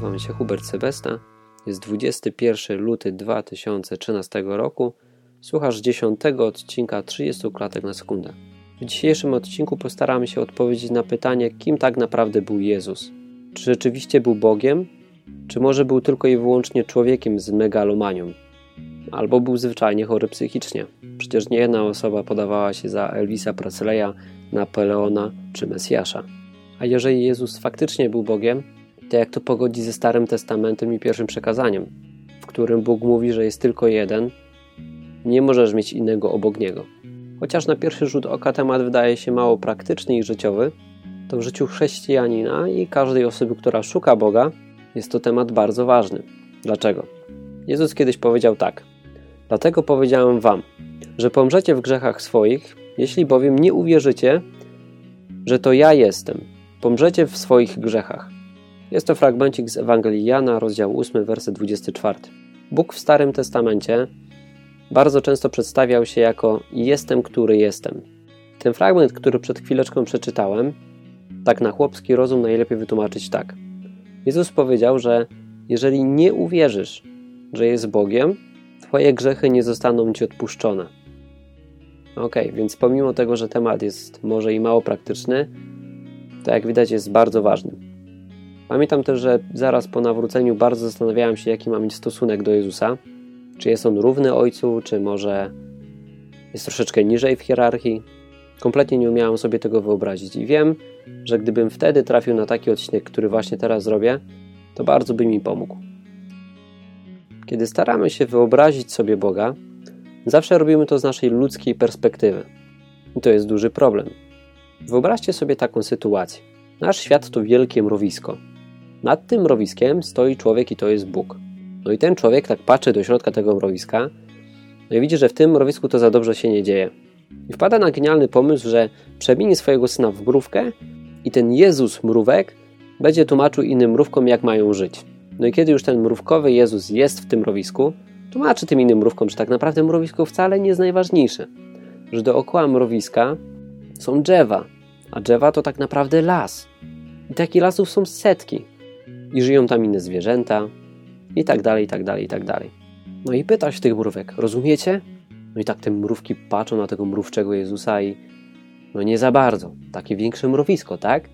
Nazywam się Hubert Sebesta. Jest 21 luty 2013 roku. Słuchasz 10 odcinka 30 klatek na sekundę. W dzisiejszym odcinku postaramy się odpowiedzieć na pytanie, kim tak naprawdę był Jezus. Czy rzeczywiście był Bogiem, czy może był tylko i wyłącznie człowiekiem z megalomanią? Albo był zwyczajnie chory psychicznie. Przecież nie jedna osoba podawała się za Elvisa Presleya, Napoleona czy Mesjasza. A jeżeli Jezus faktycznie był Bogiem, to jak to pogodzi ze Starym Testamentem i pierwszym przekazaniem, w którym Bóg mówi, że jest tylko jeden, nie możesz mieć innego obok niego. Chociaż na pierwszy rzut oka temat wydaje się mało praktyczny i życiowy, to w życiu chrześcijanina i każdej osoby, która szuka Boga, jest to temat bardzo ważny. Dlaczego? Jezus kiedyś powiedział tak: Dlatego powiedziałem wam, że pomrzecie w grzechach swoich, jeśli bowiem nie uwierzycie, że to ja jestem. Pomrzecie w swoich grzechach. Jest to fragmencik z Ewangelii Jana, rozdział 8, werset 24. Bóg w Starym Testamencie bardzo często przedstawiał się jako jestem, który jestem. Ten fragment, który przed chwileczką przeczytałem, tak na chłopski rozum najlepiej wytłumaczyć tak. Jezus powiedział, że jeżeli nie uwierzysz, że jest Bogiem, twoje grzechy nie zostaną ci odpuszczone. Ok, więc pomimo tego, że temat jest może i mało praktyczny, to jak widać jest bardzo ważny. Pamiętam też, że zaraz po nawróceniu bardzo zastanawiałem się, jaki mam mieć stosunek do Jezusa. Czy jest on równy Ojcu, czy może jest troszeczkę niżej w hierarchii. Kompletnie nie umiałem sobie tego wyobrazić i wiem, że gdybym wtedy trafił na taki odcinek, który właśnie teraz zrobię, to bardzo by mi pomógł. Kiedy staramy się wyobrazić sobie Boga, zawsze robimy to z naszej ludzkiej perspektywy. I to jest duży problem. Wyobraźcie sobie taką sytuację. Nasz świat to wielkie mrowisko. Nad tym mrowiskiem stoi człowiek i to jest Bóg. No i ten człowiek tak patrzy do środka tego mrowiska no i widzi, że w tym mrowisku to za dobrze się nie dzieje. I wpada na genialny pomysł, że przemieni swojego syna w mrówkę i ten Jezus mrówek będzie tłumaczył innym mrówkom, jak mają żyć. No i kiedy już ten mrówkowy Jezus jest w tym mrowisku, tłumaczy tym innym mrówkom, że tak naprawdę mrowisko wcale nie jest najważniejsze. Że dookoła mrowiska są drzewa, a drzewa to tak naprawdę las. I takich lasów są setki. I żyją tam inne zwierzęta, i tak dalej, i tak dalej, i tak dalej. No i pytasz tych mrówek, rozumiecie? No i tak te mrówki patrzą na tego mrówczego Jezusa i no nie za bardzo. Takie większe mrowisko, tak?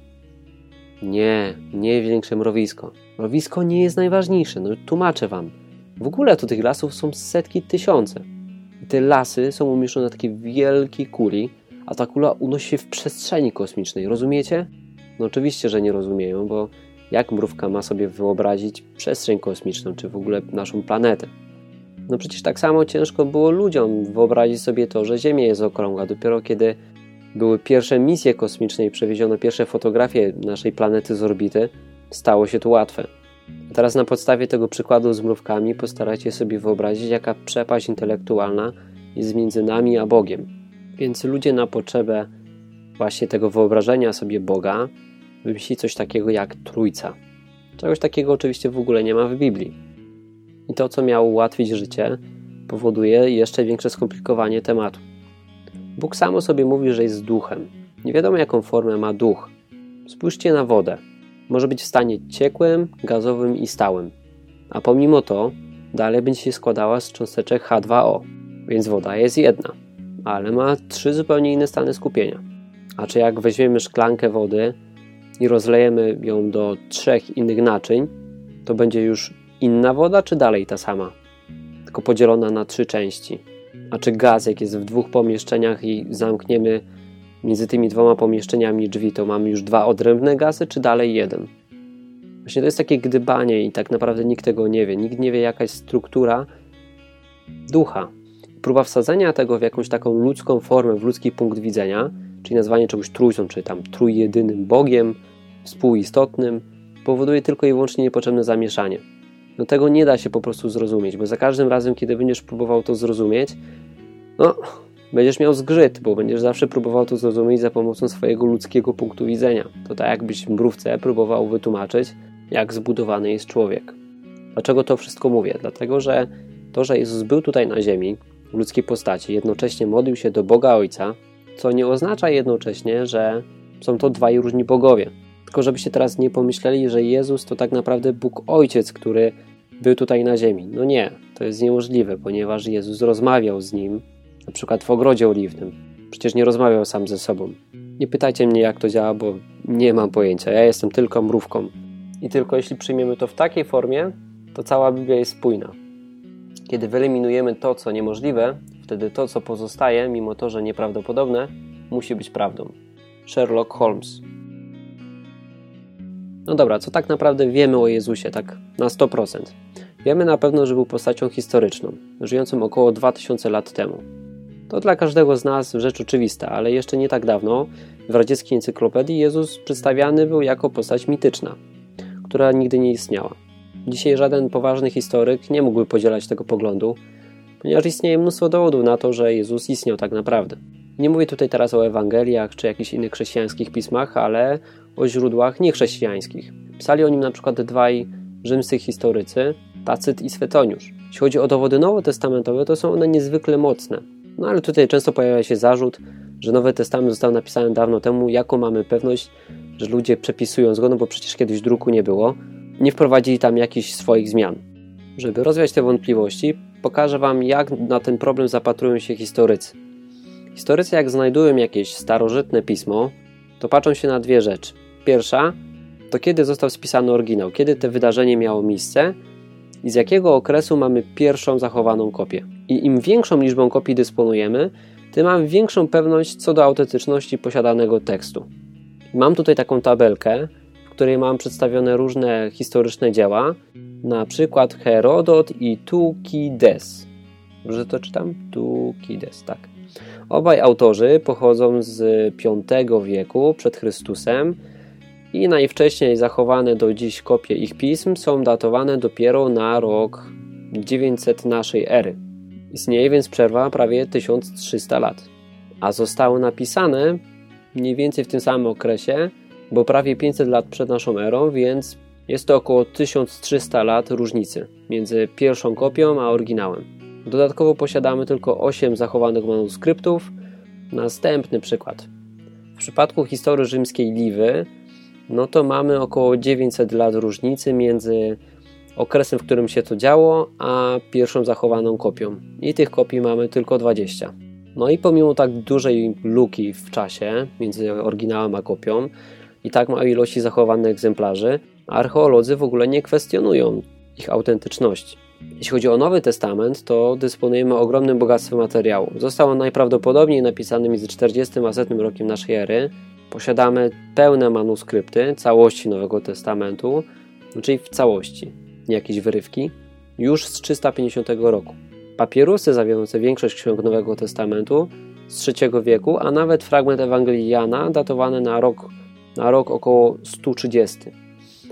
Nie, nie większe mrowisko. Mrowisko nie jest najważniejsze, no tłumaczę wam. W ogóle to tych lasów są setki, tysiące. I te lasy są umieszczone na takiej wielkiej kuli, a ta kula unosi się w przestrzeni kosmicznej, rozumiecie? No oczywiście, że nie rozumieją, bo jak mrówka ma sobie wyobrazić przestrzeń kosmiczną, czy w ogóle naszą planetę? No przecież tak samo ciężko było ludziom wyobrazić sobie to, że Ziemia jest okrągła. Dopiero kiedy były pierwsze misje kosmiczne i przewieziono pierwsze fotografie naszej planety z orbity, stało się to łatwe. A teraz na podstawie tego przykładu z mrówkami postarajcie sobie wyobrazić, jaka przepaść intelektualna jest między nami a Bogiem. Więc ludzie na potrzebę właśnie tego wyobrażenia sobie Boga wymyśli coś takiego jak Trójca. Czegoś takiego oczywiście w ogóle nie ma w Biblii. I to, co miało ułatwić życie, powoduje jeszcze większe skomplikowanie tematu. Bóg samo sobie mówi, że jest duchem. Nie wiadomo, jaką formę ma duch. Spójrzcie na wodę. Może być w stanie ciekłym, gazowym i stałym. A pomimo to, dalej będzie się składała z cząsteczek H2O. Więc woda jest jedna, ale ma trzy zupełnie inne stany skupienia. A czy jak weźmiemy szklankę wody i rozlejemy ją do trzech innych naczyń, to będzie już inna woda, czy dalej ta sama? Tylko podzielona na trzy części. A czy gaz, jak jest w dwóch pomieszczeniach i zamkniemy między tymi dwoma pomieszczeniami drzwi, to mamy już dwa odrębne gazy, czy dalej jeden? Właśnie to jest takie gdybanie i tak naprawdę nikt tego nie wie. Nikt nie wie, jaka jest struktura ducha. Próba wsadzenia tego w jakąś taką ludzką formę, w ludzki punkt widzenia, czyli nazwanie czegoś trójcą, czy tam trójjedynym Bogiem, współistotnym, powoduje tylko i wyłącznie niepotrzebne zamieszanie. No tego nie da się po prostu zrozumieć, bo za każdym razem, kiedy będziesz próbował to zrozumieć, no, będziesz miał zgrzyt, bo będziesz zawsze próbował to zrozumieć za pomocą swojego ludzkiego punktu widzenia. To tak jakbyś mrówce próbował wytłumaczyć, jak zbudowany jest człowiek. Dlaczego to wszystko mówię? Dlatego, że to, że Jezus był tutaj na ziemi, w ludzkiej postaci, jednocześnie modlił się do Boga Ojca, co nie oznacza jednocześnie, że są to dwaj różni bogowie. Tylko żebyście teraz nie pomyśleli, że Jezus to tak naprawdę Bóg Ojciec, który był tutaj na ziemi. No nie, to jest niemożliwe, ponieważ Jezus rozmawiał z nim, na przykład w ogrodzie oliwnym. Przecież nie rozmawiał sam ze sobą. Nie pytajcie mnie, jak to działa, bo nie mam pojęcia. Ja jestem tylko mrówką. I tylko jeśli przyjmiemy to w takiej formie, to cała Biblia jest spójna. Kiedy wyeliminujemy to, co niemożliwe, wtedy to, co pozostaje, mimo to, że nieprawdopodobne, musi być prawdą. Sherlock Holmes. No dobra, co tak naprawdę wiemy o Jezusie, tak na 100%? Wiemy na pewno, że był postacią historyczną, żyjącą około 2000 lat temu. To dla każdego z nas rzecz oczywista, ale jeszcze nie tak dawno w radzieckiej encyklopedii Jezus przedstawiany był jako postać mityczna, która nigdy nie istniała. Dzisiaj żaden poważny historyk nie mógłby podzielać tego poglądu, ponieważ istnieje mnóstwo dowodów na to, że Jezus istniał tak naprawdę. Nie mówię tutaj teraz o Ewangeliach czy jakichś innych chrześcijańskich pismach, ale o źródłach niechrześcijańskich. Pisali o nim na przykład dwaj rzymscy historycy, Tacyt i Swetoniusz. Jeśli chodzi o dowody nowotestamentowe, to są one niezwykle mocne. No ale tutaj często pojawia się zarzut, że Nowy Testament został napisany dawno temu, jaką mamy pewność, że ludzie przepisując go, no bo przecież kiedyś druku nie było, nie wprowadzili tam jakichś swoich zmian. Żeby rozwiać te wątpliwości, pokażę Wam, jak na ten problem zapatrują się historycy. Historycy, jak znajdują jakieś starożytne pismo, to patrzą się na dwie rzeczy. Pierwsza to kiedy został spisany oryginał, kiedy to wydarzenie miało miejsce i z jakiego okresu mamy pierwszą zachowaną kopię. I im większą liczbą kopii dysponujemy, tym mam większą pewność co do autentyczności posiadanego tekstu. Mam tutaj taką tabelkę, której mam przedstawione różne historyczne dzieła, na przykład Herodot i Tukides. Dobrze to czytam? Tukides, tak. Obaj autorzy pochodzą z V wieku przed Chrystusem i najwcześniej zachowane do dziś kopie ich pism są datowane dopiero na rok 900 naszej ery. Istnieje więc przerwa prawie 1300 lat, a zostały napisane mniej więcej w tym samym okresie, bo prawie 500 lat przed naszą erą, więc jest to około 1300 lat różnicy między pierwszą kopią a oryginałem. Dodatkowo posiadamy tylko 8 zachowanych manuskryptów. Następny przykład. W przypadku historii rzymskiej Liwy, no to mamy około 900 lat różnicy między okresem, w którym się to działo, a pierwszą zachowaną kopią. I tych kopii mamy tylko 20. No i pomimo tak dużej luki w czasie między oryginałem a kopią i tak małej ilości zachowanych egzemplarzy, archeolodzy w ogóle nie kwestionują ich autentyczności. Jeśli chodzi o Nowy Testament, to dysponujemy ogromnym bogactwem materiału. Został on najprawdopodobniej napisany między 40 a 100 rokiem naszej ery. Posiadamy pełne manuskrypty całości Nowego Testamentu, czyli w całości, nie jakieś wyrywki, już z 350 roku. Papierusy zawierające większość ksiąg Nowego Testamentu z III wieku, a nawet fragment Ewangelii Jana datowany na rok, na rok około 130.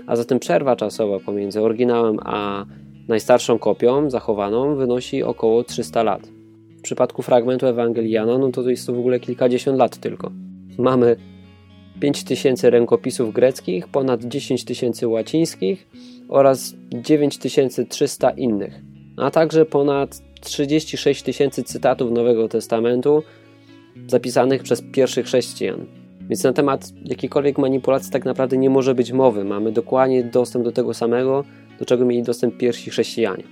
A zatem przerwa czasowa pomiędzy oryginałem a najstarszą kopią zachowaną wynosi około 300 lat. W przypadku fragmentu Ewangelii Jana, no to jest to w ogóle kilkadziesiąt lat tylko. Mamy 5000 rękopisów greckich, ponad 10 tysięcy łacińskich oraz 9300 innych, a także ponad 36 tysięcy cytatów Nowego Testamentu zapisanych przez pierwszych chrześcijan. Więc na temat jakiejkolwiek manipulacji tak naprawdę nie może być mowy. Mamy dokładnie dostęp do tego samego, do czego mieli dostęp pierwsi chrześcijanie.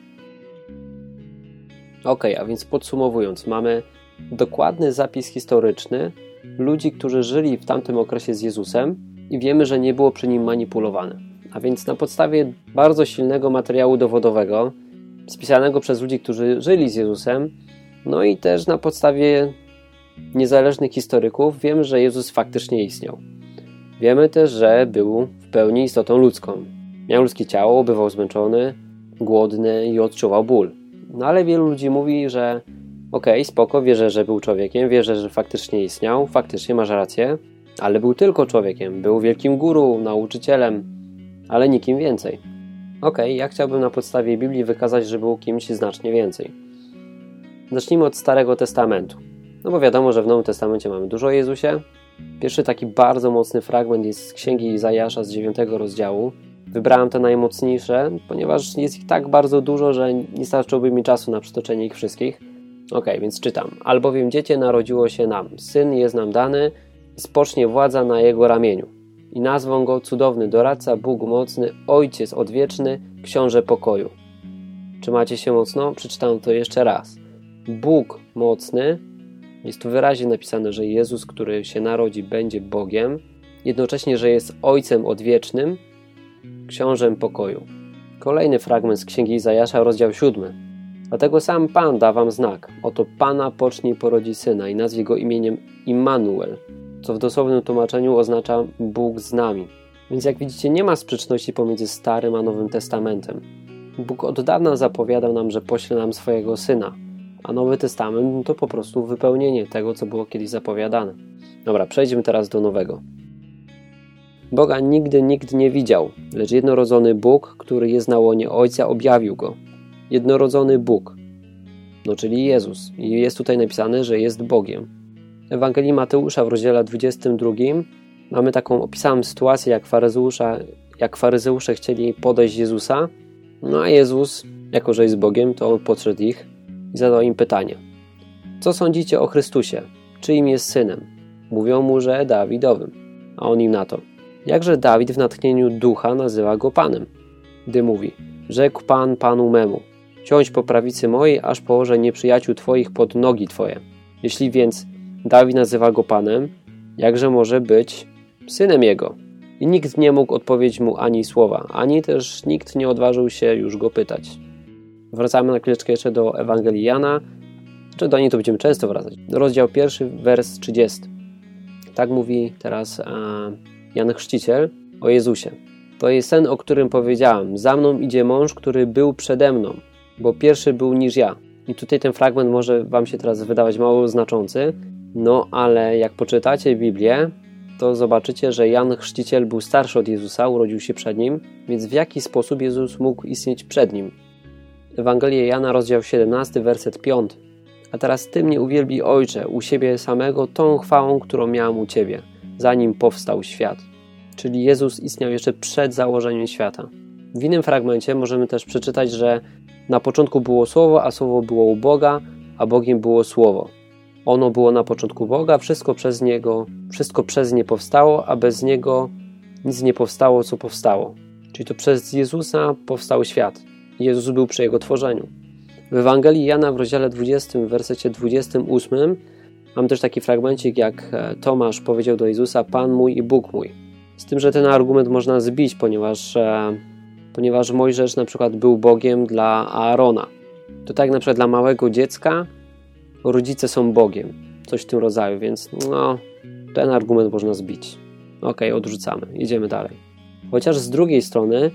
Ok, a więc podsumowując, mamy dokładny zapis historyczny ludzi, którzy żyli w tamtym okresie z Jezusem i wiemy, że nie było przy nim manipulowane. A więc na podstawie bardzo silnego materiału dowodowego, spisanego przez ludzi, którzy żyli z Jezusem, no i też na podstawie niezależnych historyków, wiemy, że Jezus faktycznie istniał. Wiemy też, że był w pełni istotą ludzką. Miał ludzkie ciało, bywał zmęczony, głodny i odczuwał ból. No ale wielu ludzi mówi, że okej, okay, spoko, wierzę, że był człowiekiem, wierzę, że faktycznie istniał, faktycznie masz rację, ale był tylko człowiekiem, był wielkim guru, nauczycielem, ale nikim więcej. Okej, okay, ja chciałbym na podstawie Biblii wykazać, że był kimś znacznie więcej. Zacznijmy od Starego Testamentu. No bo wiadomo, że w Nowym Testamencie mamy dużo o Jezusie. Pierwszy taki bardzo mocny fragment jest z Księgi Izajasza z 9 rozdziału. Wybrałem te najmocniejsze, ponieważ jest ich tak bardzo dużo, że nie starczyłoby mi czasu na przytoczenie ich wszystkich. Ok, więc czytam. Albowiem dziecię narodziło się nam, syn jest nam dany, spocznie władza na jego ramieniu. i nazwą go cudowny doradca, Bóg mocny, Ojciec odwieczny, Książę pokoju. Czy macie się mocno? Przeczytam to jeszcze raz. Bóg mocny, jest tu wyraźnie napisane, że Jezus, który się narodzi, będzie Bogiem, jednocześnie, że jest Ojcem odwiecznym, Książę pokoju. Kolejny fragment z Księgi Izajasza, rozdział 7. Dlatego sam Pan da wam znak. Oto Pana pocznie i porodzi syna i nazwie go imieniem Immanuel, co w dosłownym tłumaczeniu oznacza Bóg z nami. Więc jak widzicie, nie ma sprzeczności pomiędzy Starym a Nowym Testamentem. Bóg od dawna zapowiadał nam, że pośle nam swojego syna, a Nowy Testament to po prostu wypełnienie tego, co było kiedyś zapowiadane. Dobra, przejdźmy teraz do Nowego. Boga nigdy nikt nie widział, lecz jednorodzony Bóg, który jest na łonie Ojca, objawił go. Jednorodzony Bóg, no czyli Jezus. I jest tutaj napisane, że jest Bogiem. W Ewangelii Mateusza w rozdziale 22 mamy taką opisaną sytuację, jak, faryzeusza, jak faryzeusze chcieli podejść Jezusa, no a Jezus, jako że jest Bogiem, to on podszedł ich i zadał im pytanie. Co sądzicie o Chrystusie? Czyim jest synem? Mówią mu, że Dawidowym. A on im na to. Jakże Dawid w natchnieniu ducha nazywa go Panem? Gdy mówi, rzekł Pan Panu memu, siądź po prawicy mojej, aż położę nieprzyjaciół Twoich pod nogi Twoje. Jeśli więc Dawid nazywa go Panem, jakże może być synem jego? I nikt nie mógł odpowiedzieć mu ani słowa, ani też nikt nie odważył się już go pytać. Wracamy na chwileczkę jeszcze do Ewangelii Jana, czy do niej to będziemy często wracać. Rozdział pierwszy, wers 30. Tak mówi teraz e, Jan Chrzciciel o Jezusie. To jest sen, o którym powiedziałem. Za mną idzie mąż, który był przede mną, bo pierwszy był niż ja. I tutaj ten fragment może Wam się teraz wydawać mało znaczący, no ale jak poczytacie Biblię, to zobaczycie, że Jan Chrzciciel był starszy od Jezusa, urodził się przed nim, więc w jaki sposób Jezus mógł istnieć przed nim? Ewangelia Jana, rozdział 17, werset 5. A teraz Ty mnie uwielbi, Ojcze, u siebie samego tą chwałą, którą miałem u Ciebie, zanim powstał świat. Czyli Jezus istniał jeszcze przed założeniem świata. W innym fragmencie możemy też przeczytać, że na początku było Słowo, a Słowo było u Boga, a Bogiem było Słowo. Ono było na początku Boga, wszystko przez Niego, wszystko przez nie powstało, a bez Niego nic nie powstało, co powstało. Czyli to przez Jezusa powstał świat. Jezus był przy Jego tworzeniu. W Ewangelii Jana w rozdziale 20, w wersecie 28 mam też taki fragmencik, jak e, Tomasz powiedział do Jezusa, Pan mój i Bóg mój. Z tym, że ten argument można zbić, ponieważ, e, ponieważ Mojżesz na przykład był Bogiem dla Aarona. To tak na przykład dla małego dziecka rodzice są Bogiem. Coś w tym rodzaju, więc no, ten argument można zbić. Ok, odrzucamy. Idziemy dalej. Chociaż z drugiej strony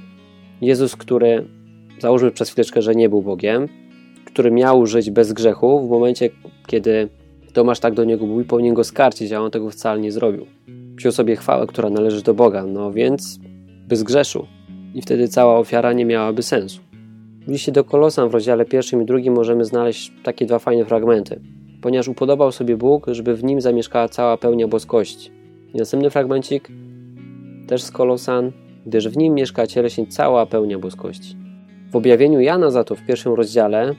Jezus, który załóżmy przez chwileczkę, że nie był Bogiem, który miał żyć bez grzechu, w momencie, kiedy Tomasz tak do niego mówi, powinien go skarcić, a on tego wcale nie zrobił. Wziął sobie chwałę, która należy do Boga, no więc bez grzeszu. I wtedy cała ofiara nie miałaby sensu. W liście do Kolosan w rozdziale pierwszym i drugim możemy znaleźć takie dwa fajne fragmenty. Ponieważ upodobał sobie Bóg, żeby w nim zamieszkała cała pełnia boskości. I następny fragmencik, też z Kolosan, gdyż w nim mieszka cieleśnie cała pełnia boskości. W objawieniu Jana za to w pierwszym rozdziale,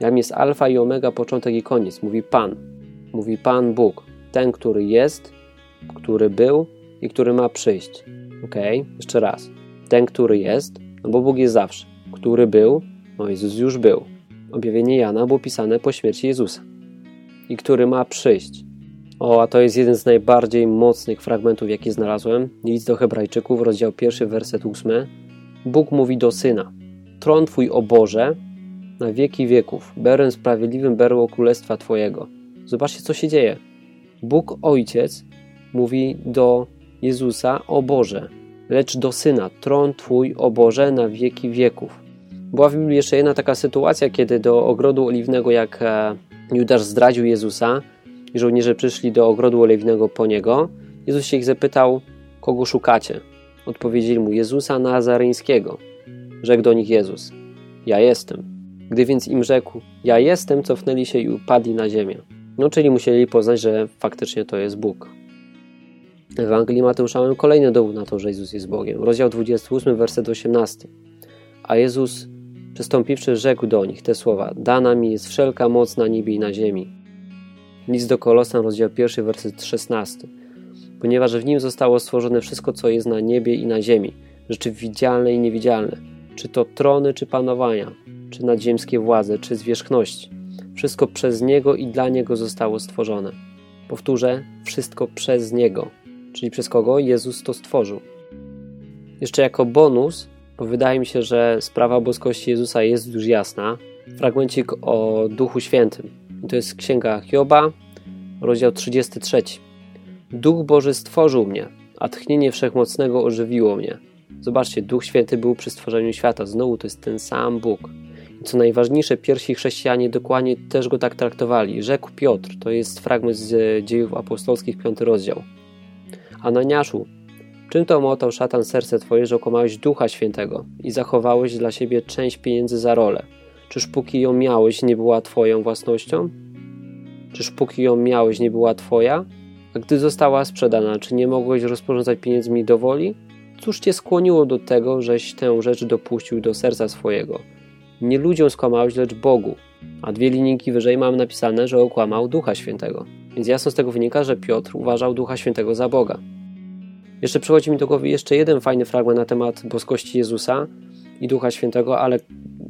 jam jest alfa i omega, początek i koniec, mówi Pan. Mówi Pan Bóg, ten, który jest, który był i który ma przyjść. Ok, jeszcze raz. Ten, który jest, no bo Bóg jest zawsze. Który był, no Jezus już był. Objawienie Jana było pisane po śmierci Jezusa. I który ma przyjść. O, a to jest jeden z najbardziej mocnych fragmentów, jaki znalazłem. List do Hebrajczyków, rozdział pierwszy, werset ósmy. Bóg mówi do Syna. Tron Twój, o Boże, na wieki wieków. Berem sprawiedliwym berło królestwa Twojego. Zobaczcie, co się dzieje. Bóg Ojciec mówi do Jezusa, o Boże, lecz do Syna, tron Twój, o Boże, na wieki wieków. Była w Biblii jeszcze jedna taka sytuacja, kiedy do ogrodu oliwnego, jak e, Judasz zdradził Jezusa i żołnierze przyszli do ogrodu oliwnego po niego, Jezus się ich zapytał, kogo szukacie? Odpowiedzieli mu Jezusa Nazareńskiego. Rzekł do nich Jezus, ja jestem. Gdy więc im rzekł, ja jestem, cofnęli się i upadli na ziemię. No, czyli musieli poznać, że faktycznie to jest Bóg. W Ewangelii Mateusza mamy kolejny dowód na to, że Jezus jest Bogiem. Rozdział 28, werset 18. A Jezus, przystąpiwszy, rzekł do nich te słowa: Dana mi jest wszelka moc na niebie i na ziemi. List do Kolosan, rozdział 1, werset 16. ponieważ w nim zostało stworzone wszystko, co jest na niebie i na ziemi, rzeczy widzialne i niewidzialne, czy to trony, czy panowania, czy nadziemskie władze, czy zwierzchności. Wszystko przez Niego i dla Niego zostało stworzone. Powtórzę, wszystko przez Niego, czyli przez kogo Jezus to stworzył. Jeszcze jako bonus, bo wydaje mi się, że sprawa boskości Jezusa jest już jasna, fragmencik o Duchu Świętym. I to jest Księga Hioba, rozdział 33. Duch Boży stworzył mnie, a tchnienie Wszechmocnego ożywiło mnie. Zobaczcie, Duch Święty był przy stworzeniu świata. Znowu to jest ten sam Bóg. I co najważniejsze, pierwsi chrześcijanie dokładnie też go tak traktowali. Rzekł Piotr, to jest fragment z dziejów apostolskich, piąty rozdział. Ananiaszu, czym to omotał szatan serce twoje, że okłamałeś Ducha Świętego i zachowałeś dla siebie część pieniędzy za rolę? Czyż póki ją miałeś, nie była twoją własnością? Czyż póki ją miałeś, nie była twoja? A gdy została sprzedana, czy nie mogłeś rozporządzać pieniędzmi do woli? Cóż cię skłoniło do tego, żeś tę rzecz dopuścił do serca swojego? Nie ludziom skłamałeś, lecz Bogu. A dwie linijki wyżej mam napisane, że okłamał Ducha Świętego. Więc jasno z tego wynika, że Piotr uważał Ducha Świętego za Boga. Jeszcze przychodzi mi do głowy jeszcze jeden fajny fragment na temat boskości Jezusa i Ducha Świętego, ale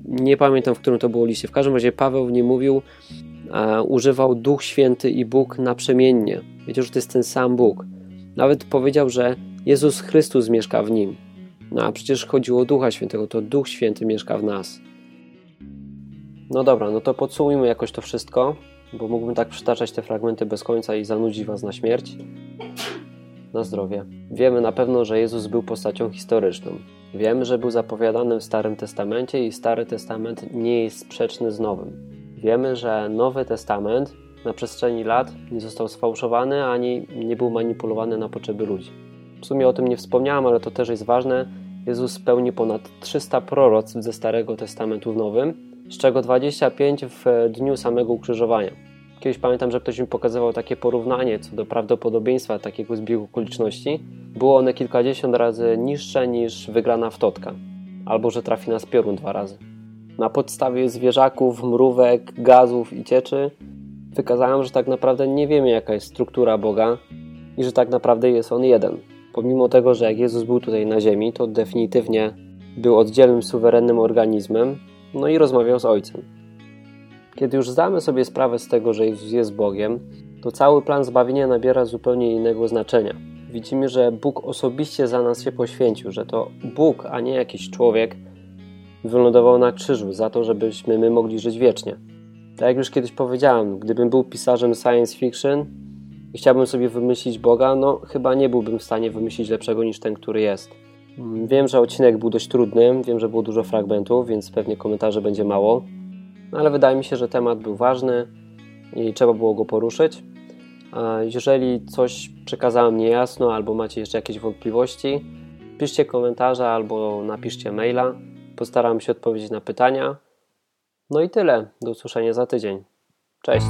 nie pamiętam, w którym to było liście. W każdym razie Paweł w nim mówił, używał Duch Święty i Bóg naprzemiennie. Wiecie, że to jest ten sam Bóg. Nawet powiedział, że Jezus Chrystus mieszka w nim. No a przecież chodziło o Ducha Świętego, to Duch Święty mieszka w nas. No dobra, no to podsumujmy jakoś to wszystko, bo mógłbym tak przytaczać te fragmenty bez końca i zanudzić Was na śmierć. Na zdrowie. Wiemy na pewno, że Jezus był postacią historyczną. Wiemy, że był zapowiadany w Starym Testamencie i Stary Testament nie jest sprzeczny z Nowym. Wiemy, że Nowy Testament na przestrzeni lat nie został sfałszowany ani nie był manipulowany na potrzeby ludzi. W sumie o tym nie wspomniałem, ale to też jest ważne. Jezus spełni ponad 300 proroctw ze Starego Testamentu w Nowym, z czego 25 w dniu samego ukrzyżowania. Kiedyś pamiętam, że ktoś mi pokazywał takie porównanie co do prawdopodobieństwa takiego zbiegu okoliczności. Było one kilkadziesiąt razy niższe niż wygrana w totka, albo że trafi nas piorun dwa razy. Na podstawie zwierzaków, mrówek, gazów i cieczy wykazałem, że tak naprawdę nie wiemy jaka jest struktura Boga i że tak naprawdę jest On jeden. Pomimo tego, że jak Jezus był tutaj na ziemi, to definitywnie był oddzielnym, suwerennym organizmem, no i rozmawiał z Ojcem. Kiedy już zdamy sobie sprawę z tego, że Jezus jest Bogiem, to cały plan zbawienia nabiera zupełnie innego znaczenia. Widzimy, że Bóg osobiście za nas się poświęcił, że to Bóg, a nie jakiś człowiek, wylądował na krzyżu za to, żebyśmy my mogli żyć wiecznie. Tak jak już kiedyś powiedziałem, gdybym był pisarzem science fiction i chciałbym sobie wymyślić Boga, no chyba nie byłbym w stanie wymyślić lepszego niż ten, który jest. Wiem, że odcinek był dość trudny, wiem, że było dużo fragmentów, więc pewnie komentarzy będzie mało, ale wydaje mi się, że temat był ważny i trzeba było go poruszyć. Jeżeli coś przekazałem niejasno albo macie jeszcze jakieś wątpliwości, piszcie komentarze albo napiszcie maila. Postaram się odpowiedzieć na pytania. No i tyle. Do usłyszenia za tydzień. Cześć.